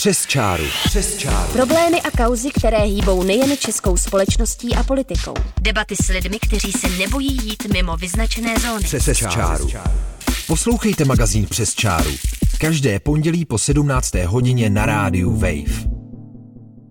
Přes čáru. Přes čáru. Problémy a kauzy, které hýbou nejen českou společností a politikou. Debaty s lidmi, kteří se nebojí jít mimo vyznačené zóny. Přes, Přes čáru. Poslouchejte magazín Přes čáru. Každé pondělí po 17. hodině na rádiu Wave.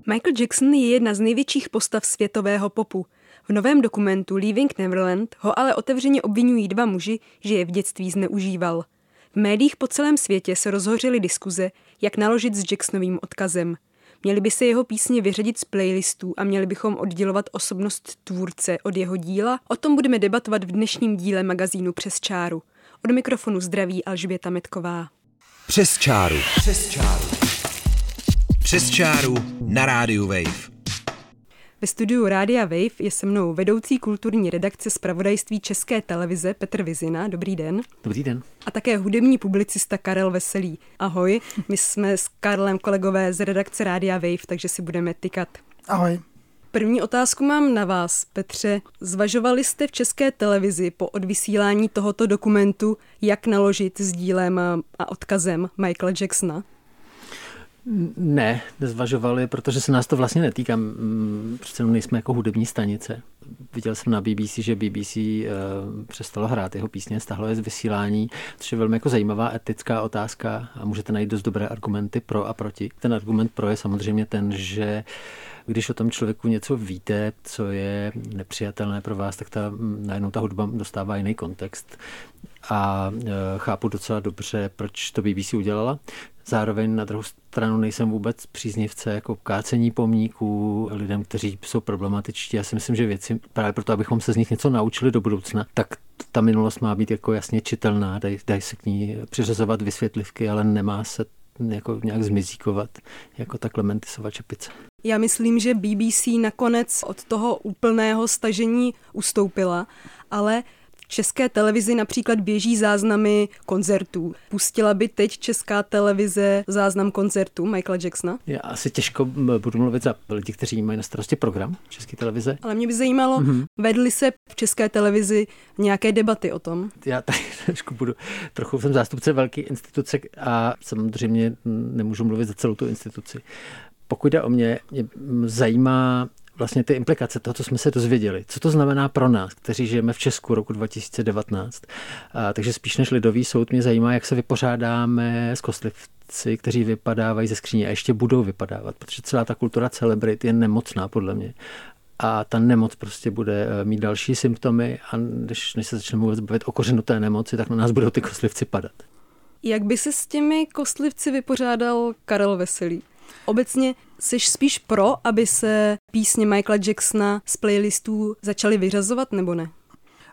Michael Jackson je jedna z největších postav světového popu. V novém dokumentu Leaving Neverland ho ale otevřeně obvinují dva muži, že je v dětství zneužíval. V médiích po celém světě se rozhořely diskuze, jak naložit s Jacksonovým odkazem. Měli by se jeho písně vyřadit z playlistů a měli bychom oddělovat osobnost tvůrce od jeho díla? O tom budeme debatovat v dnešním díle magazínu Přes čáru. Od mikrofonu zdraví Alžběta Metková. Přes čáru. Přes čáru. Přes čáru na rádiu Wave. Ve studiu Rádia Wave je se mnou vedoucí kulturní redakce zpravodajství České televize Petr Vizina. Dobrý den. Dobrý den. A také hudební publicista Karel Veselý. Ahoj, my jsme s Karlem kolegové z redakce Rádia Wave, takže si budeme tykat. Ahoj. První otázku mám na vás, Petře. Zvažovali jste v české televizi po odvysílání tohoto dokumentu, jak naložit s dílem a odkazem Michaela Jacksona? Ne, nezvažovali, protože se nás to vlastně netýká. Přece nejsme jako hudební stanice. Viděl jsem na BBC, že BBC eh, přestalo hrát jeho písně, stáhlo je z vysílání, což je velmi jako zajímavá etická otázka a můžete najít dost dobré argumenty pro a proti. Ten argument pro je samozřejmě ten, že když o tom člověku něco víte, co je nepřijatelné pro vás, tak ta, najednou ta hudba dostává jiný kontext. A e, chápu docela dobře, proč to BBC udělala. Zároveň na druhou stranu nejsem vůbec příznivce jako kácení pomníků lidem, kteří jsou problematičtí. Já si myslím, že věci právě proto, abychom se z nich něco naučili do budoucna, tak ta minulost má být jako jasně čitelná, dají daj se k ní přiřazovat vysvětlivky, ale nemá se jako nějak zmizíkovat jako ta Klementisova čepice. Já myslím, že BBC nakonec od toho úplného stažení ustoupila, ale české televizi například běží záznamy koncertů. Pustila by teď česká televize záznam koncertu Michaela Jacksona? Já asi těžko budu mluvit za lidi, kteří mají na starosti program české televize. Ale mě by zajímalo, mm-hmm. vedly se v české televizi nějaké debaty o tom? Já tady trošku budu, trochu jsem zástupce velké instituce a samozřejmě nemůžu mluvit za celou tu instituci. Pokud jde o mě, mě zajímá vlastně ty implikace toho, co jsme se dozvěděli. Co to znamená pro nás, kteří žijeme v Česku roku 2019. A, takže spíš než lidový soud mě zajímá, jak se vypořádáme s kostlivci, kteří vypadávají ze skříně a ještě budou vypadávat, protože celá ta kultura celebrit je nemocná podle mě. A ta nemoc prostě bude eh, mít další symptomy a když, než se začneme vůbec bavit o kořenu té nemoci, tak na nás budou ty kostlivci padat. Jak by se s těmi kostlivci vypořádal Karel Veselý? Obecně jsi spíš pro, aby se písně Michaela Jacksona z playlistů začaly vyřazovat, nebo ne?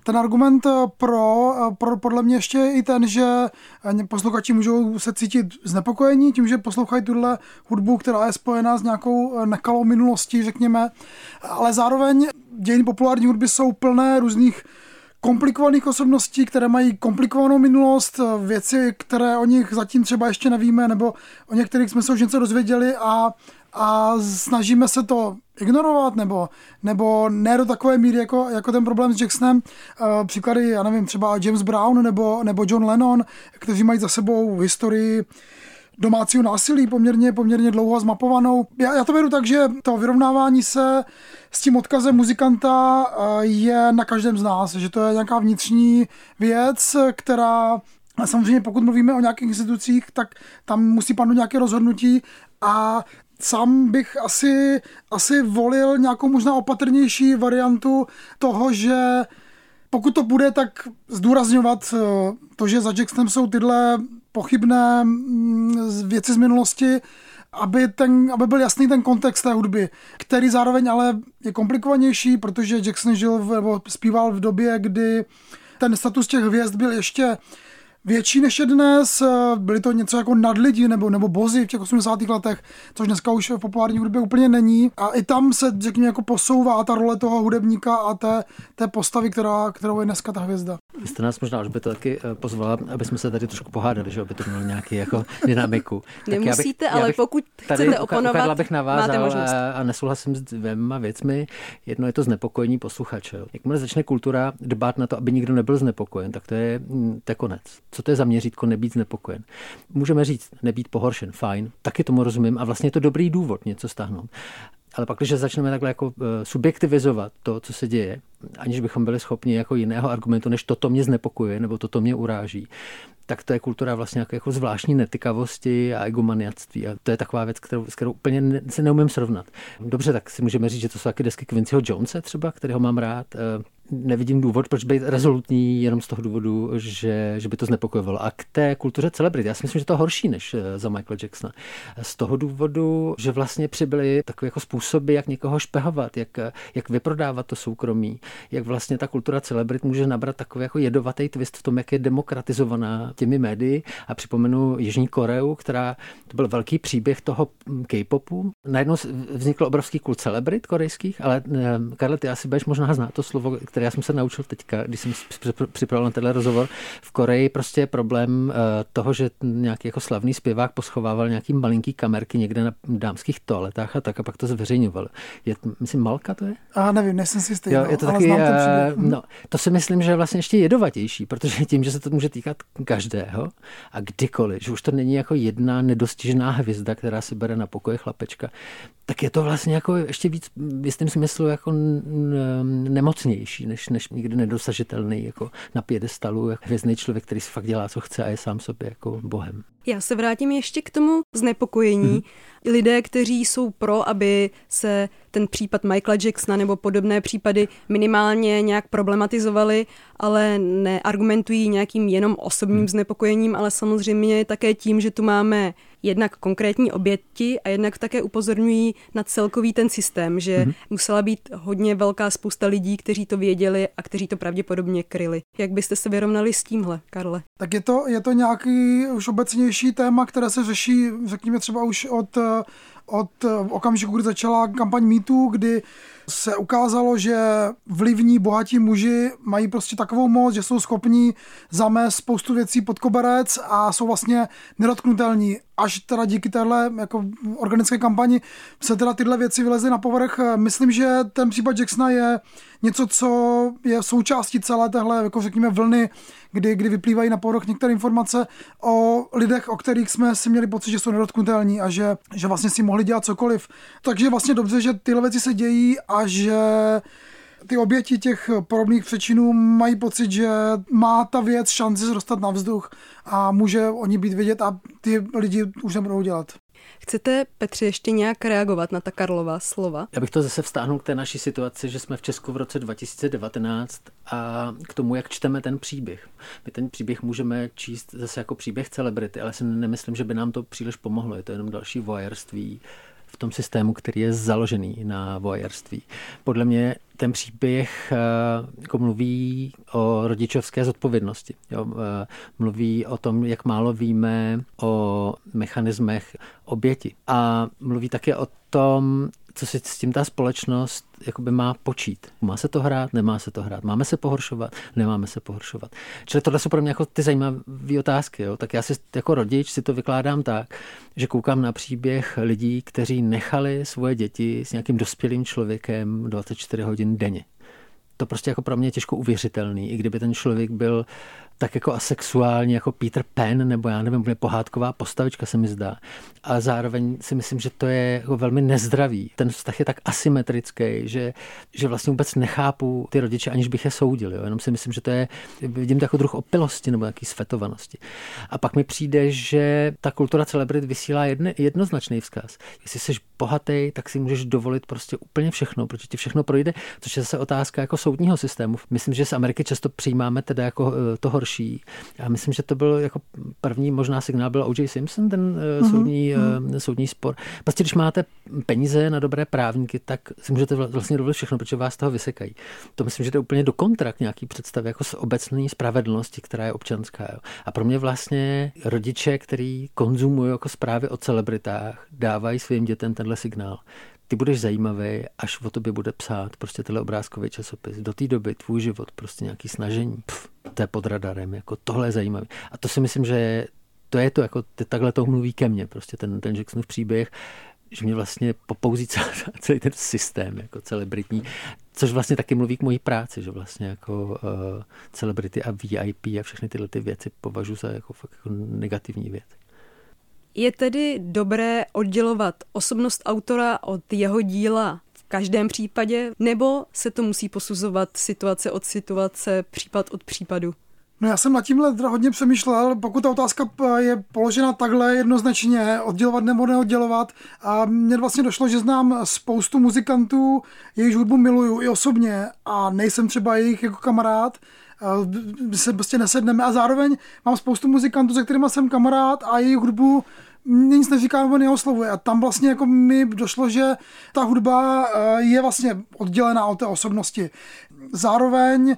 Ten argument eh, pro, eh, pro, podle mě ještě je i ten, že eh, posluchači můžou se cítit znepokojení tím, že poslouchají tuhle hudbu, která je spojená s nějakou nekalou minulostí, řekněme, ale zároveň dějiny populární hudby jsou plné různých komplikovaných osobností, které mají komplikovanou minulost, věci, které o nich zatím třeba ještě nevíme, nebo o některých jsme se už něco dozvěděli a, a snažíme se to ignorovat, nebo, nebo ne do takové míry, jako, jako ten problém s Jacksonem. Uh, příklady, já nevím, třeba James Brown nebo, nebo John Lennon, kteří mají za sebou historii domácího násilí poměrně, poměrně dlouho zmapovanou. Já, já to beru tak, že to vyrovnávání se s tím odkazem muzikanta eh, je na každém z nás, že to je nějaká vnitřní věc, která samozřejmě pokud mluvíme o nějakých institucích, tak tam musí padnout nějaké rozhodnutí a sám bych asi, asi volil nějakou možná opatrnější variantu toho, že pokud to bude, tak zdůrazňovat eh, to, že za Jacksonem jsou tyhle pochybné mm, věci z minulosti, aby, ten, aby byl jasný ten kontext té hudby, který zároveň ale je komplikovanější, protože Jackson žil v, nebo zpíval v době, kdy ten status těch hvězd byl ještě větší než je dnes, byly to něco jako nadlidi nebo, nebo bozy v těch 80. letech, což dneska už v populární hudbě úplně není. A i tam se, řekněme, jako posouvá ta role toho hudebníka a té, té postavy, která, kterou je dneska ta hvězda. Vy jste nás možná už by to taky eh, pozvala, aby jsme se tady trošku pohádali, že aby to mělo nějaký jako dynamiku. Nemusíte, bych, ale bych pokud chcete oponovat, bych navázal máte možnost. A, nesouhlasím s dvěma věcmi. Jedno je to znepokojení posluchače. Jakmile začne kultura dbát na to, aby nikdo nebyl znepokojen, tak to je, mm, to je konec co to je za měřítko nebýt znepokojen. Můžeme říct nebýt pohoršen, fajn, taky tomu rozumím a vlastně je to dobrý důvod něco stáhnout. Ale pak, když začneme takhle jako eh, subjektivizovat to, co se děje, aniž bychom byli schopni jako jiného argumentu, než toto mě znepokuje nebo toto mě uráží, tak to je kultura vlastně jako, jako zvláštní netykavosti a egomaniactví. A to je taková věc, kterou, s kterou úplně ne, se neumím srovnat. Dobře, tak si můžeme říct, že to jsou taky desky Quincyho Jonese třeba, kterého mám rád. Eh, nevidím důvod, proč být rezolutní jenom z toho důvodu, že, že by to znepokojovalo. A k té kultuře celebrit, já si myslím, že to je horší než eh, za Michael Jacksona. Z toho důvodu, že vlastně přibyly takové jako způsoby, jak někoho špehovat, jak, jak vyprodávat to soukromí, jak vlastně ta kultura celebrit může nabrat takový jako jedovatý twist v tom, jak je demokratizovaná těmi médii. A připomenu Jižní Koreu, která to byl velký příběh toho K-popu. Najednou vznikl obrovský kult celebrit korejských, ale eh, Karle, ty asi budeš možná znát to slovo, které já jsem se naučil teďka, když jsem připravil na tenhle rozhovor. V Koreji prostě je problém eh, toho, že nějaký jako slavný zpěvák poschovával nějaký malinký kamerky někde na dámských toaletách a tak a pak to zveřejňoval. Je, myslím, Malka to je? A nevím, nejsem si jistý. Jo, je to no, taky, uh, no, to si myslím, že je vlastně ještě jedovatější, protože tím, že se to může týkat každého a kdykoliv, že už to není jako jedna nedostižná hvězda, která si bere na pokoje chlapečka, tak je to vlastně jako ještě víc v jistém smyslu jako nemocnější, než, než nikdy nedosažitelný jako na pědestalu, jako hvězdný člověk, který si fakt dělá, co chce a je sám sobě jako bohem. Já se vrátím ještě k tomu znepokojení. Mm-hmm. Lidé, kteří jsou pro, aby se ten případ Michaela Jacksona nebo podobné případy minimálně nějak problematizovali, ale neargumentují nějakým jenom osobním mm. znepokojením, ale samozřejmě také tím, že tu máme jednak konkrétní oběti a jednak také upozorňují na celkový ten systém, že mm-hmm. musela být hodně velká spousta lidí, kteří to věděli a kteří to pravděpodobně kryli. Jak byste se vyrovnali s tímhle, Karle? Tak je to, je to nějaký už obecnější téma, které se řeší, řekněme třeba už od, od okamžiku, kdy začala kampaň MeToo, kdy se ukázalo, že vlivní, bohatí muži mají prostě takovou moc, že jsou schopní zamést spoustu věcí pod koberec a jsou vlastně nedotknutelní. Až teda díky téhle jako organické kampani se teda tyhle věci vylezly na povrch. Myslím, že ten případ Jacksona je něco, co je součástí celé téhle, jako řekněme, vlny, kdy, kdy vyplývají na povrch některé informace o lidech, o kterých jsme si měli pocit, že jsou nedotknutelní a že, že vlastně si mohli dělat cokoliv. Takže vlastně dobře, že tyhle věci se dějí a že ty oběti těch podobných přečinů mají pocit, že má ta věc šanci se dostat na vzduch a může oni být vidět a ty lidi už nebudou dělat. Chcete, Petře, ještě nějak reagovat na ta Karlova slova? Já bych to zase vztáhnul k té naší situaci, že jsme v Česku v roce 2019 a k tomu, jak čteme ten příběh. My ten příběh můžeme číst zase jako příběh celebrity, ale si nemyslím, že by nám to příliš pomohlo. Je to jenom další voyeurství tom systému, který je založený na voyeurství. Podle mě ten příběh eh, jako mluví o rodičovské zodpovědnosti. Jo? Eh, mluví o tom, jak málo víme o mechanismech oběti. A mluví také o tom, co si s tím ta společnost jakoby má počít. Má se to hrát, nemá se to hrát. Máme se pohoršovat, nemáme se pohoršovat. Čili tohle jsou pro mě jako ty zajímavé otázky. Jo? Tak já si jako rodič si to vykládám tak, že koukám na příběh lidí, kteří nechali svoje děti s nějakým dospělým člověkem 24 hodin denně. To prostě jako pro mě těžko uvěřitelný, i kdyby ten člověk byl tak jako asexuální jako Peter Pan, nebo já nevím, pohádková postavička se mi zdá. A zároveň si myslím, že to je jako velmi nezdravý. Ten vztah je tak asymetrický, že, že vlastně vůbec nechápu ty rodiče, aniž bych je soudil. Jo. Jenom si myslím, že to je, vidím to jako druh opilosti nebo jaký svetovanosti. A pak mi přijde, že ta kultura celebrit vysílá jedne, jednoznačný vzkaz. Jestli jsi bohatý, tak si můžeš dovolit prostě úplně všechno, protože ti všechno projde, což je zase otázka jako soudního systému. Myslím, že z Ameriky často přijímáme teda jako eh, toho horší. Já myslím, že to byl jako první možná signál byl O.J. Simpson, ten mm-hmm. soudní, mm-hmm. soudní spor. Prostě když máte peníze na dobré právníky, tak si můžete vlastně dovolit všechno, protože vás toho vysekají. To myslím, že to je úplně do kontrakt nějaký představy jako z obecné spravedlnosti, která je občanská. Jo. A pro mě vlastně rodiče, který konzumují jako zprávy o celebritách, dávají svým dětem tenhle signál ty budeš zajímavý, až o tobě bude psát prostě tenhle obrázkový časopis. Do té doby tvůj život, prostě nějaký snažení, pf, to je pod radarem, jako tohle je zajímavý. A to si myslím, že to je to, jako ty, takhle to mluví ke mně, prostě ten, ten Jacksonův příběh, že mě vlastně popouzí celý, celý ten systém, jako celebritní, Což vlastně taky mluví k mojí práci, že vlastně jako uh, celebrity a VIP a všechny tyhle ty věci považuji za jako fakt jako negativní věc. Je tedy dobré oddělovat osobnost autora od jeho díla v každém případě, nebo se to musí posuzovat situace od situace, případ od případu? No já jsem nad tímhle hodně přemýšlel, pokud ta otázka je položena takhle jednoznačně, oddělovat nebo neoddělovat. A mně vlastně došlo, že znám spoustu muzikantů, jejichž hudbu miluju i osobně a nejsem třeba jejich jako kamarád, se prostě nesedneme a zároveň mám spoustu muzikantů, se kterými jsem kamarád a jejich hudbu nic neříká nebo neoslovuje. A tam vlastně jako mi došlo, že ta hudba je vlastně oddělená od té osobnosti. Zároveň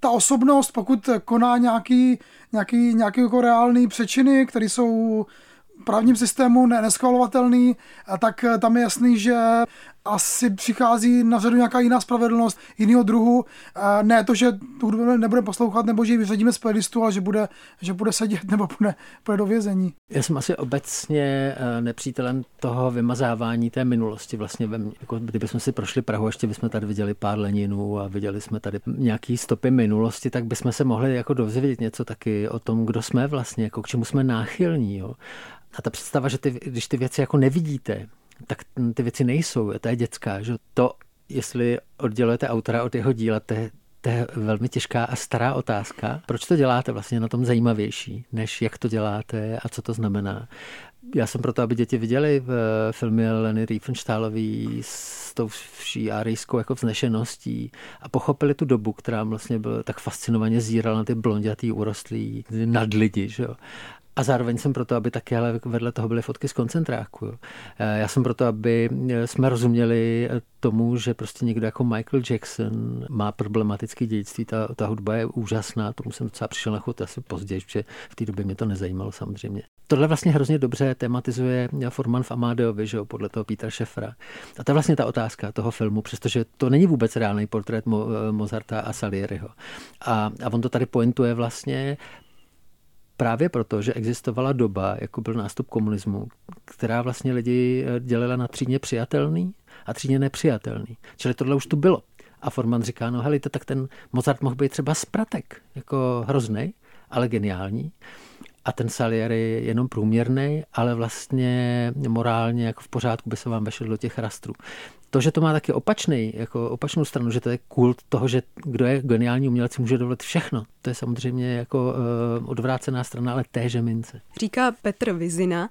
ta osobnost, pokud koná nějaký, nějaký, nějaký jako reálný přečiny, které jsou právním systému neschvalovatelný, tak tam je jasný, že asi přichází na řadu nějaká jiná spravedlnost jiného druhu. Ne to, že tu hudbu nebudeme poslouchat nebo že ji vyřadíme z playlistu, ale že bude, že bude sedět nebo bude, bude do vězení. Já jsem asi obecně eh, nepřítelem toho vymazávání té minulosti. Vlastně, jako kdybychom si prošli Prahu, ještě bychom tady viděli pár Leninů a viděli jsme tady nějaký stopy minulosti, tak bychom se mohli jako dozvědět něco taky o tom, kdo jsme vlastně, jako k čemu jsme náchylní. Jo. A ta představa, že ty, když ty věci jako nevidíte, tak ty věci nejsou, to je dětská. Že? To, jestli oddělujete autora od jeho díla, to je, to je velmi těžká a stará otázka. Proč to děláte vlastně na tom zajímavější, než jak to děláte a co to znamená? Já jsem proto, aby děti viděli v eh, filmy Leny Riefenstahlový s tou vší árijskou jako vznešeností a pochopili tu dobu, která vlastně byl tak fascinovaně zírala na ty blondětý urostlý nad lidi. Že jo? A zároveň jsem proto, aby taky ale vedle toho byly fotky z koncentráku. Jo. Eh, já jsem proto, aby eh, jsme rozuměli eh, tomu, že prostě někdo jako Michael Jackson má problematické dědictví, ta, ta hudba je úžasná, tomu jsem docela přišel na chod asi později, protože v té době mě to nezajímalo samozřejmě. Tohle vlastně hrozně dobře tematizuje Forman v Amadeovi, že jo, podle toho Petra Šefra. A to je vlastně ta otázka toho filmu, přestože to není vůbec reálný portrét Mo- Mozarta a Salieriho. A, a on to tady pointuje vlastně právě proto, že existovala doba, jako byl nástup komunismu, která vlastně lidi eh, dělala na třídně přijatelný a třídně nepřijatelný. Čili tohle už tu bylo. A Forman říká, no helejte, tak ten Mozart mohl být třeba spratek, jako hrozný, ale geniální a ten Salieri je jenom průměrný, ale vlastně morálně jako v pořádku by se vám vešel do těch rastrů. To, že to má taky opačný, jako opačnou stranu, že to je kult toho, že kdo je geniální umělec, může dovolit všechno. To je samozřejmě jako uh, odvrácená strana, ale téže mince. Říká Petr Vizina,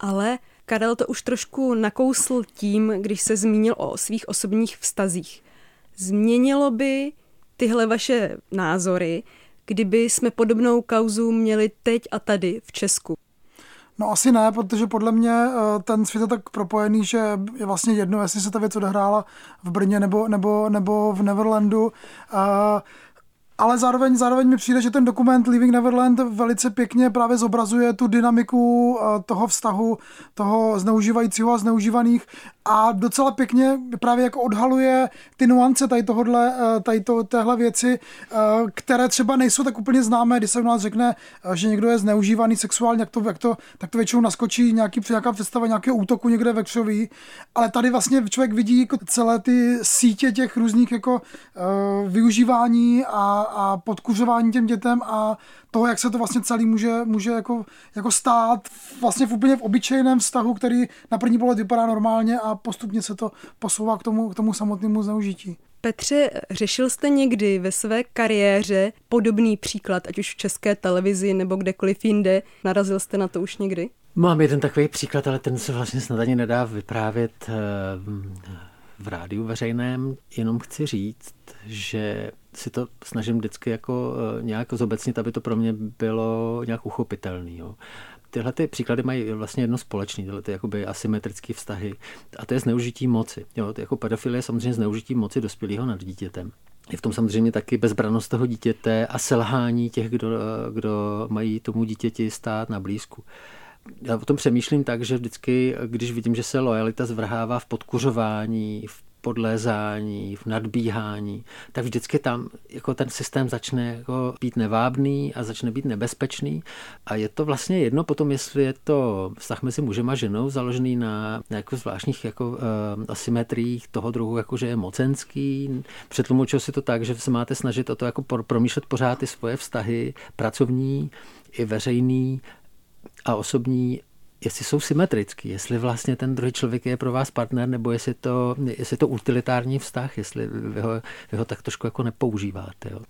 ale Karel to už trošku nakousl tím, když se zmínil o svých osobních vztazích. Změnilo by tyhle vaše názory, kdyby jsme podobnou kauzu měli teď a tady v Česku? No asi ne, protože podle mě eh, ten svět je tak propojený, že je vlastně jedno, jestli se ta věc odehrála v Brně nebo, nebo, nebo v Neverlandu. Uh, ale zároveň, zároveň mi přijde, že ten dokument Living Neverland velice pěkně právě zobrazuje tu dynamiku eh, toho vztahu, toho zneužívajícího a zneužívaných a docela pěkně právě jako odhaluje ty nuance tady tohodle, eh, tady to, téhle věci, eh, které třeba nejsou tak úplně známé, když se u nás řekne, že někdo je zneužívaný sexuálně, jak to, jak to, tak to většinou naskočí nějaký, nějaká představa nějakého útoku někde ve křoví, ale tady vlastně člověk vidí jako celé ty sítě těch různých jako využívání a, a podkuřování těm dětem a toho, jak se to vlastně celý může, může jako, jako stát vlastně v úplně v obyčejném vztahu, který na první pohled vypadá normálně a postupně se to posouvá k tomu, k tomu samotnému zneužití. Petře, řešil jste někdy ve své kariéře podobný příklad, ať už v české televizi nebo kdekoliv jinde? Narazil jste na to už někdy? Mám jeden takový příklad, ale ten se vlastně snad ani nedá vyprávět eh, v rádiu veřejném. Jenom chci říct, že si to snažím vždycky jako eh, nějak zobecnit, aby to pro mě bylo nějak uchopitelný. Jo. Tyhle ty příklady mají vlastně jedno společné, tyhle ty jakoby asymetrické vztahy. A to je zneužití moci. Jo. Jako pedofilie je samozřejmě zneužití moci dospělého nad dítětem. Je v tom samozřejmě taky bezbranost toho dítěte a selhání těch, kdo, kdo mají tomu dítěti stát na blízku já o tom přemýšlím tak, že vždycky, když vidím, že se lojalita zvrhává v podkuřování, v podlézání, v nadbíhání, tak vždycky tam jako ten systém začne jako být nevábný a začne být nebezpečný. A je to vlastně jedno potom, jestli je to vztah mezi mužem a ženou založený na, na jako zvláštních jako, uh, asymetriích toho druhu, jako že je mocenský. Přetlumočil si to tak, že se máte snažit o to jako promýšlet pořád ty svoje vztahy pracovní i veřejný a osobní jestli jsou symetrický, jestli vlastně ten druhý člověk je pro vás partner, nebo jestli to, jestli to utilitární vztah, jestli vy ho, vy ho tak trošku jako nepoužíváte. Jo.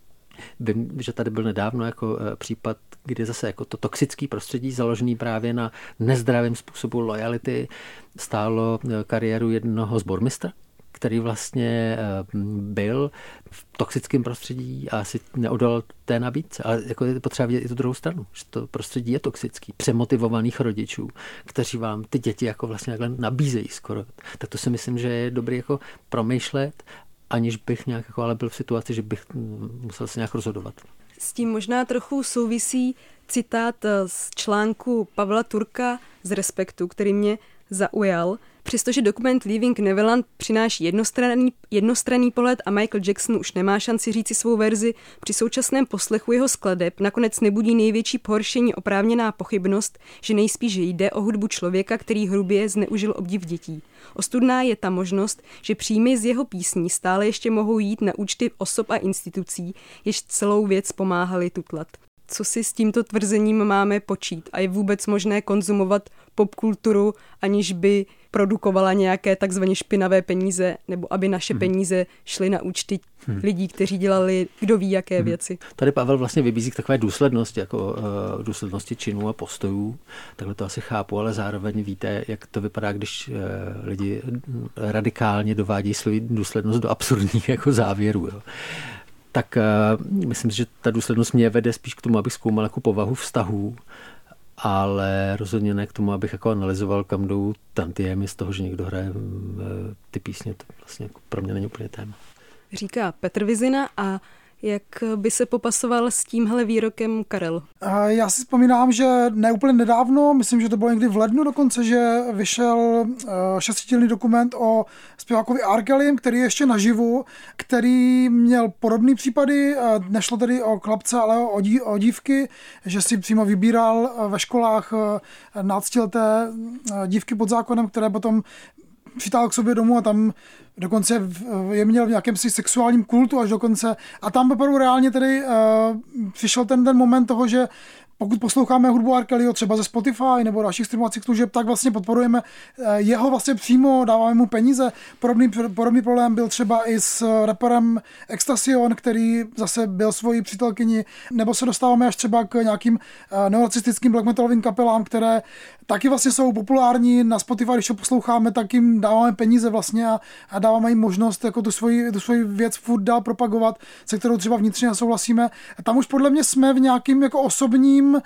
Vím, že tady byl nedávno jako eh, případ, kdy zase jako to toxický prostředí založený právě na nezdravém způsobu lojality stálo eh, kariéru jednoho zbormistra, který vlastně eh, byl v toxickém prostředí a asi neodolal té nabídce. Ale jako je potřeba vidět i tu druhou stranu, že to prostředí je toxický. Přemotivovaných rodičů, kteří vám ty děti jako vlastně takhle nabízejí skoro. Tak to si myslím, že je dobrý jako promýšlet, aniž bych nějak jako ale byl v situaci, že bych mm, musel se nějak rozhodovat. S tím možná trochu souvisí citát eh, z článku Pavla Turka z Respektu, který mě zaujal. Přestože dokument Leaving Neverland přináší jednostranný, jednostranný pohled a Michael Jackson už nemá šanci říci svou verzi, při současném poslechu jeho skladeb nakonec nebudí největší pohoršení oprávněná pochybnost, že nejspíš jde o hudbu člověka, který hrubě zneužil obdiv dětí. Ostudná je ta možnost, že příjmy z jeho písní stále ještě mohou jít na účty osob a institucí, jež celou věc pomáhali tutlat co si s tímto tvrzením máme počít a je vůbec možné konzumovat popkulturu, aniž by produkovala nějaké takzvaně špinavé peníze, nebo aby naše hmm. peníze šly na účty hmm. lidí, kteří dělali kdo ví jaké hmm. věci. Tady Pavel vlastně vybízí k takové důslednosti, jako uh, důslednosti činů a postojů. Takhle to asi chápu, ale zároveň víte, jak to vypadá, když uh, lidi radikálně dovádí svou důslednost do absurdních jako závěrů. Jo tak uh, myslím si, že ta důslednost mě vede spíš k tomu, abych zkoumal jako povahu vztahů ale rozhodně ne k tomu, abych jako analyzoval, kam jdou tantiemy z toho, že někdo hraje mm, ty písně. To vlastně jako pro mě není úplně téma. Říká Petr Vizina a jak by se popasoval s tímhle výrokem Karel? Já si vzpomínám, že ne úplně nedávno, myslím, že to bylo někdy v lednu dokonce, že vyšel eh, šestitilný dokument o zpěvákovi Arkelim, který je ještě naživu, který měl podobné případy, nešlo tedy o chlapce, ale o, o dívky, že si přímo vybíral eh, ve školách eh, náctileté dívky pod zákonem, které potom přitáhl k sobě domů a tam dokonce je měl v nějakém si sexuálním kultu až dokonce. A tam opravdu reálně tedy uh, přišel ten, ten moment toho, že pokud posloucháme hudbu R. Kellyho třeba ze Spotify nebo dalších streamovacích služeb, tak vlastně podporujeme eh, jeho vlastně přímo, dáváme mu peníze. Podobný, podobný problém byl třeba i s raperem Extasion, který zase byl svojí přítelkyni, nebo se dostáváme až třeba k nějakým eh, neonacistickým black metalovým kapelám, které taky vlastně jsou populární na Spotify, když ho posloucháme, tak jim dáváme peníze vlastně a, a dáváme jim možnost jako tu svoji, tu svoji věc furt dál propagovat, se kterou třeba vnitřně souhlasíme. Tam už podle mě jsme v nějakým jako osobním uh,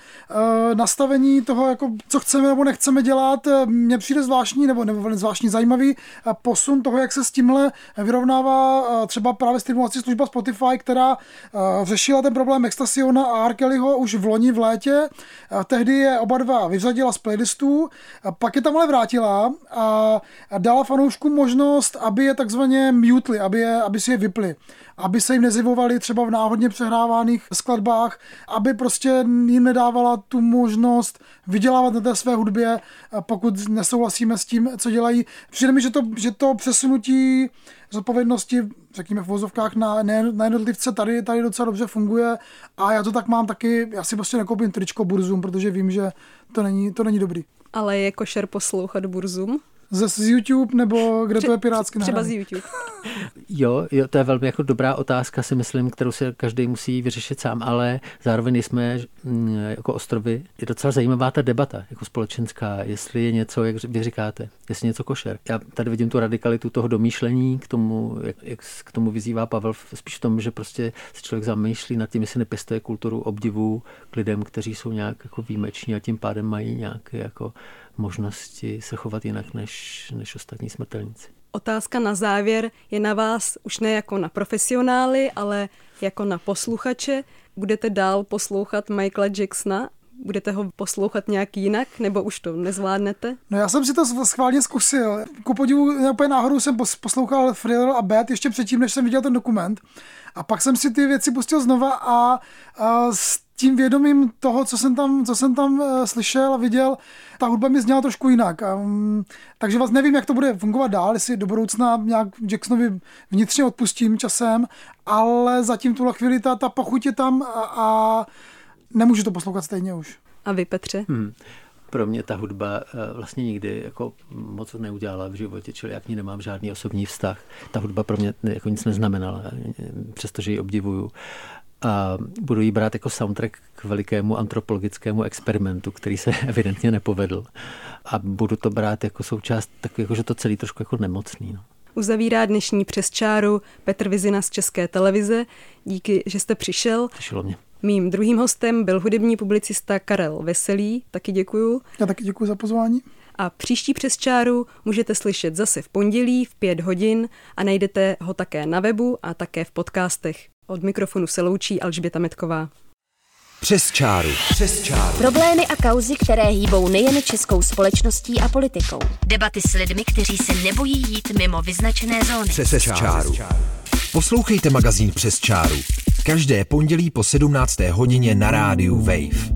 nastavení toho, jako co chceme nebo nechceme dělat. Mně přijde zvláštní nebo, nebo zvláštní zajímavý uh, posun toho, jak se s tímhle vyrovnává třeba právě streamovací služba Spotify, která řešila ten problém Extasiona a Arkeliho už v loni v létě. Tehdy je oba dva vyřadila z playlistu listů, a pak je tam ale vrátila a, dala fanoušku možnost, aby je takzvaně mutely, aby, je, aby si je vypli, aby se jim nezivovali třeba v náhodně přehrávaných skladbách, aby prostě jim nedávala tu možnost vydělávat na té své hudbě, pokud nesouhlasíme s tím, co dělají. Přijde mi, že to, že to přesunutí zodpovědnosti, řekněme v vozovkách, na, ne, na jednotlivce tady, tady docela dobře funguje a já to tak mám taky, já si prostě nekoupím tričko Burzum, protože vím, že to není, to není dobrý. Ale je košer poslouchat Burzum? Ze z YouTube nebo kde Tře- to je pirátsky Třeba z YouTube. jo, jo, to je velmi jako dobrá otázka, si myslím, kterou si každý musí vyřešit sám, ale zároveň jsme jako ostrovy. Je docela zajímavá ta debata, jako společenská, jestli je něco, jak vy říkáte, jestli něco košer. Já tady vidím tu radikalitu toho domýšlení, k tomu, jak, jak k tomu vyzývá Pavel, spíš v tom, že prostě se člověk zamýšlí nad tím, jestli nepěstuje kulturu obdivu k lidem, kteří jsou nějak jako výjimeční a tím pádem mají nějaké jako možnosti se chovat jinak než, než ostatní smrtelníci. Otázka na závěr je na vás už ne jako na profesionály, ale jako na posluchače. Budete dál poslouchat Michaela Jacksona? Budete ho poslouchat nějak jinak, nebo už to nezvládnete? No já jsem si to schválně zkusil. Ku podivu, úplně náhodou jsem poslouchal Thriller a Bad ještě předtím, než jsem viděl ten dokument. A pak jsem si ty věci pustil znova a, a s tím vědomím toho, co jsem tam, co jsem tam uh, slyšel a viděl, ta hudba mi zněla trošku jinak. Um, takže vás nevím, jak to bude fungovat dál, jestli do budoucna nějak Jacksonovi vnitřně odpustím časem, ale zatím tuhle chvíli ta, ta pachuť je tam a, a nemůžu to poslouchat stejně už. A vy, Petře? Hmm pro mě ta hudba eh, vlastně nikdy jako moc neudělala v životě, čili já k ní nemám žádný osobní vztah. Ta hudba pro mě jako nic neznamenala, přestože ji obdivuju. A budu ji brát jako soundtrack k velikému antropologickému experimentu, který se evidentně nepovedl. A budu to brát jako součást, tak jako, že to celý trošku jako nemocný. No. Uzavírá dnešní přes čáru Petr Vizina z České televize. Díky, že jste přišel. Těšilo mě. Mým druhým hostem byl hudební publicista Karel Veselý, taky děkuju. Já taky děkuji za pozvání. A příští přes čáru můžete slyšet zase v pondělí v pět hodin a najdete ho také na webu a také v podcastech. Od mikrofonu se loučí Alžběta Metková. Přes čáru. Přes čáru. Problémy a kauzy, které hýbou nejen českou společností a politikou. Debaty s lidmi, kteří se nebojí jít mimo vyznačené zóny. Přes, Přes čáru. čáru. Poslouchejte magazín Přes čáru. Každé pondělí po 17. hodině na rádiu Wave.